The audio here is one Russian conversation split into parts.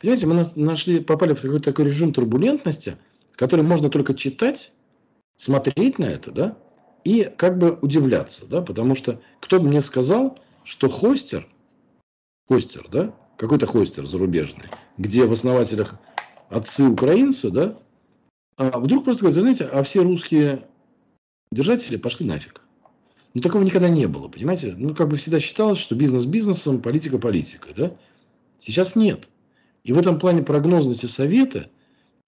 Понимаете, мы нашли, попали в какой-то такой режим турбулентности, который можно только читать, смотреть на это, да, и как бы удивляться, да, потому что кто бы мне сказал, что хостер, хостер, да, какой-то хостер зарубежный, где в основателях отцы украинцы, да, а вдруг просто говорят, вы знаете, а все русские держатели пошли нафиг. Ну, такого никогда не было, понимаете? Ну, как бы всегда считалось, что бизнес бизнесом, политика политикой, да? Сейчас нет. И в этом плане прогнозности советы,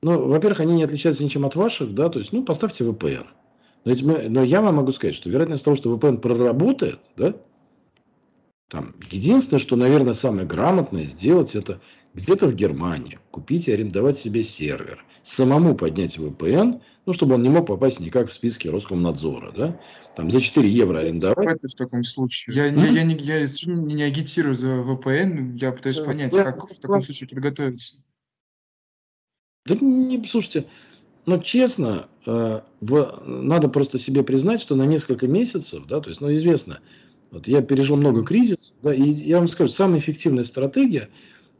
ну, во-первых, они не отличаются ничем от ваших, да, то есть, ну, поставьте VPN. Но, мы, но я вам могу сказать, что вероятность того, что VPN проработает, да, там, единственное, что, наверное, самое грамотное сделать, это где-то в Германии купить и арендовать себе сервер, самому поднять VPN, ну, чтобы он не мог попасть никак в списки Роскомнадзора, да, там за 4 евро арендовать. Это в таком случае. Я, mm-hmm. я, я, не, я не, не агитирую за VPN, я пытаюсь понять, как в таком случае подготовиться. Да не, слушайте, ну, честно, э, в, надо просто себе признать, что на несколько месяцев, да, то есть, ну, известно, вот я пережил много кризисов, да, и я вам скажу, самая эффективная стратегия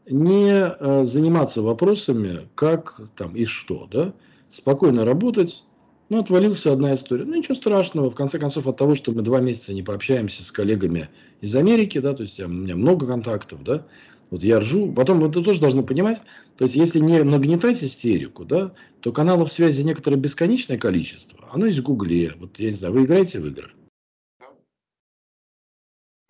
не э, заниматься вопросами, как там и что, да, спокойно работать. Ну, отвалился одна история. Ну, ничего страшного. В конце концов, от того, что мы два месяца не пообщаемся с коллегами из Америки, да, то есть у меня много контактов, да, вот я ржу. Потом вы тоже должны понимать, то есть если не нагнетать истерику, да, то каналов связи некоторое бесконечное количество. Оно есть в Гугле. Вот я не знаю, вы играете в игры?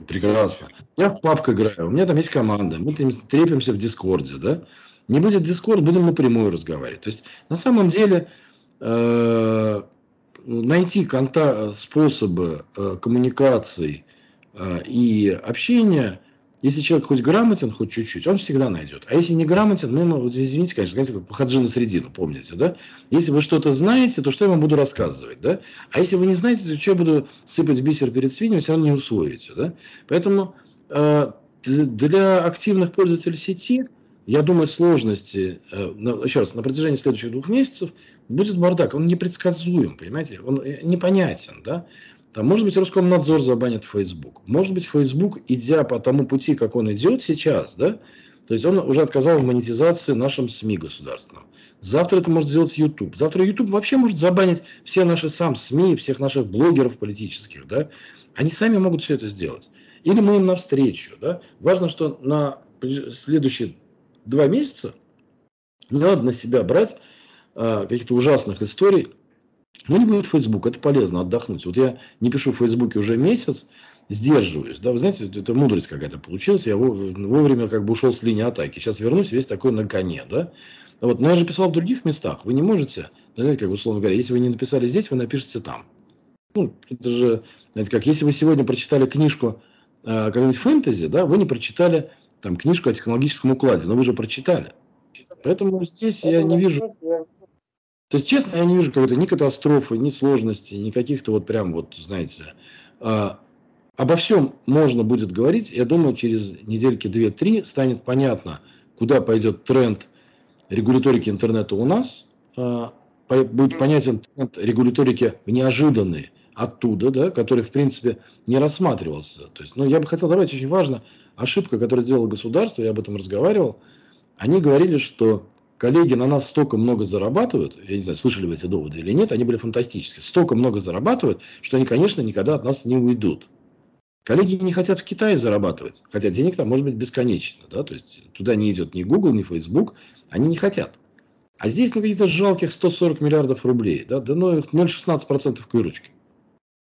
Прекрасно. Я в PUBG играю, у меня там есть команда, мы трепимся в Дискорде, да. Не будет Дискорд, будем напрямую разговаривать. То есть, на самом деле, э, найти конта- способы э, коммуникации э, и общения, если человек хоть грамотен, хоть чуть-чуть, он всегда найдет. А если не грамотен, ну, ну извините, конечно, знаете, как хаджи на середину, помните, да? Если вы что-то знаете, то что я вам буду рассказывать, да? А если вы не знаете, то что я буду сыпать бисер перед свиньей, все равно не усвоите, да? Поэтому э, для активных пользователей сети, я думаю, сложности, э, еще раз, на протяжении следующих двух месяцев будет бардак. Он непредсказуем, понимаете? Он э, непонятен, да? Там, может быть, Роскомнадзор забанит Facebook. Может быть, Facebook, идя по тому пути, как он идет сейчас, да, то есть он уже отказал в монетизации нашим СМИ государственным. Завтра это может сделать YouTube. Завтра YouTube вообще может забанить все наши сам СМИ, всех наших блогеров политических, да. Они сами могут все это сделать. Или мы им навстречу, да. Важно, что на следующие два месяца не надо на себя брать а, каких-то ужасных историй, ну, не будет Facebook, это полезно отдохнуть. Вот я не пишу в Фейсбуке уже месяц, сдерживаюсь. Да, вы знаете, это мудрость какая-то получилась. Я вовремя как бы ушел с линии атаки. Сейчас вернусь весь такой на коне, да. Вот, но я же писал в других местах. Вы не можете, знаете, как условно говоря, если вы не написали здесь, вы напишите там. Ну, это же, знаете, как если вы сегодня прочитали книжку э, какой-нибудь фэнтези, да, вы не прочитали там книжку о технологическом укладе, но вы же прочитали. Поэтому здесь я не вижу то есть, честно, я не вижу какой-то ни катастрофы, ни сложности, ни каких-то вот прям вот, знаете, э, обо всем можно будет говорить. Я думаю, через недельки две-три станет понятно, куда пойдет тренд регуляторики интернета у нас. Э, будет понятен тренд регуляторики неожиданный оттуда, да, который, в принципе, не рассматривался. То есть, ну, я бы хотел добавить, очень важно, ошибка, которую сделало государство, я об этом разговаривал, они говорили, что коллеги на нас столько много зарабатывают, я не знаю, слышали вы эти доводы или нет, они были фантастические, столько много зарабатывают, что они, конечно, никогда от нас не уйдут. Коллеги не хотят в Китае зарабатывать, хотя денег там может быть бесконечно, да, то есть туда не идет ни Google, ни Facebook, они не хотят. А здесь ну каких-то жалких 140 миллиардов рублей, да, да ну 0,16% к выручке.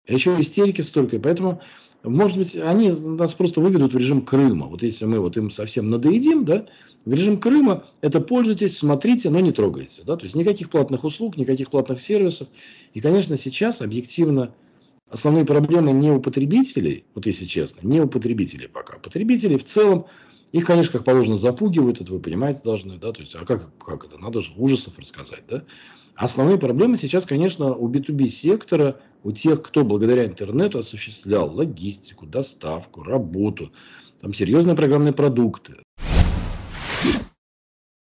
А еще истерики столько, и поэтому может быть, они нас просто выведут в режим Крыма. Вот если мы вот им совсем надоедим, да, в режим Крыма это пользуйтесь, смотрите, но не трогайте. Да? То есть никаких платных услуг, никаких платных сервисов. И, конечно, сейчас объективно основные проблемы не у потребителей, вот если честно, не у потребителей пока. Потребители в целом, их, конечно, как положено, запугивают, это вы понимаете должны, да, то есть, а как, как это, надо же ужасов рассказать, да. Основные проблемы сейчас, конечно, у B2B сектора, у тех, кто благодаря интернету осуществлял логистику, доставку, работу, там серьезные программные продукты.